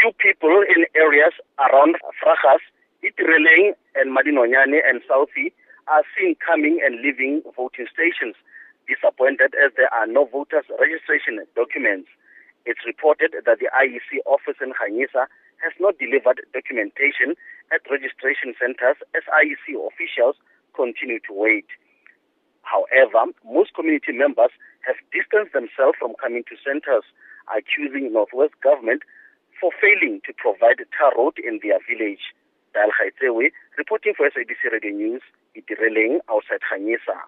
few people in areas around Vragas, Itireleng and Madinonyane and Southie are seen coming and leaving voting stations, disappointed as there are no voters registration documents. It's reported that the IEC office in Ganyesa has not delivered documentation at registration centers as IEC officials continue to wait. However, most community members have distanced themselves from coming to centers, accusing Northwest government for failing to provide tar road in their village. Dal reporting for SABC Radio News, Itireleng outside Ganyesa.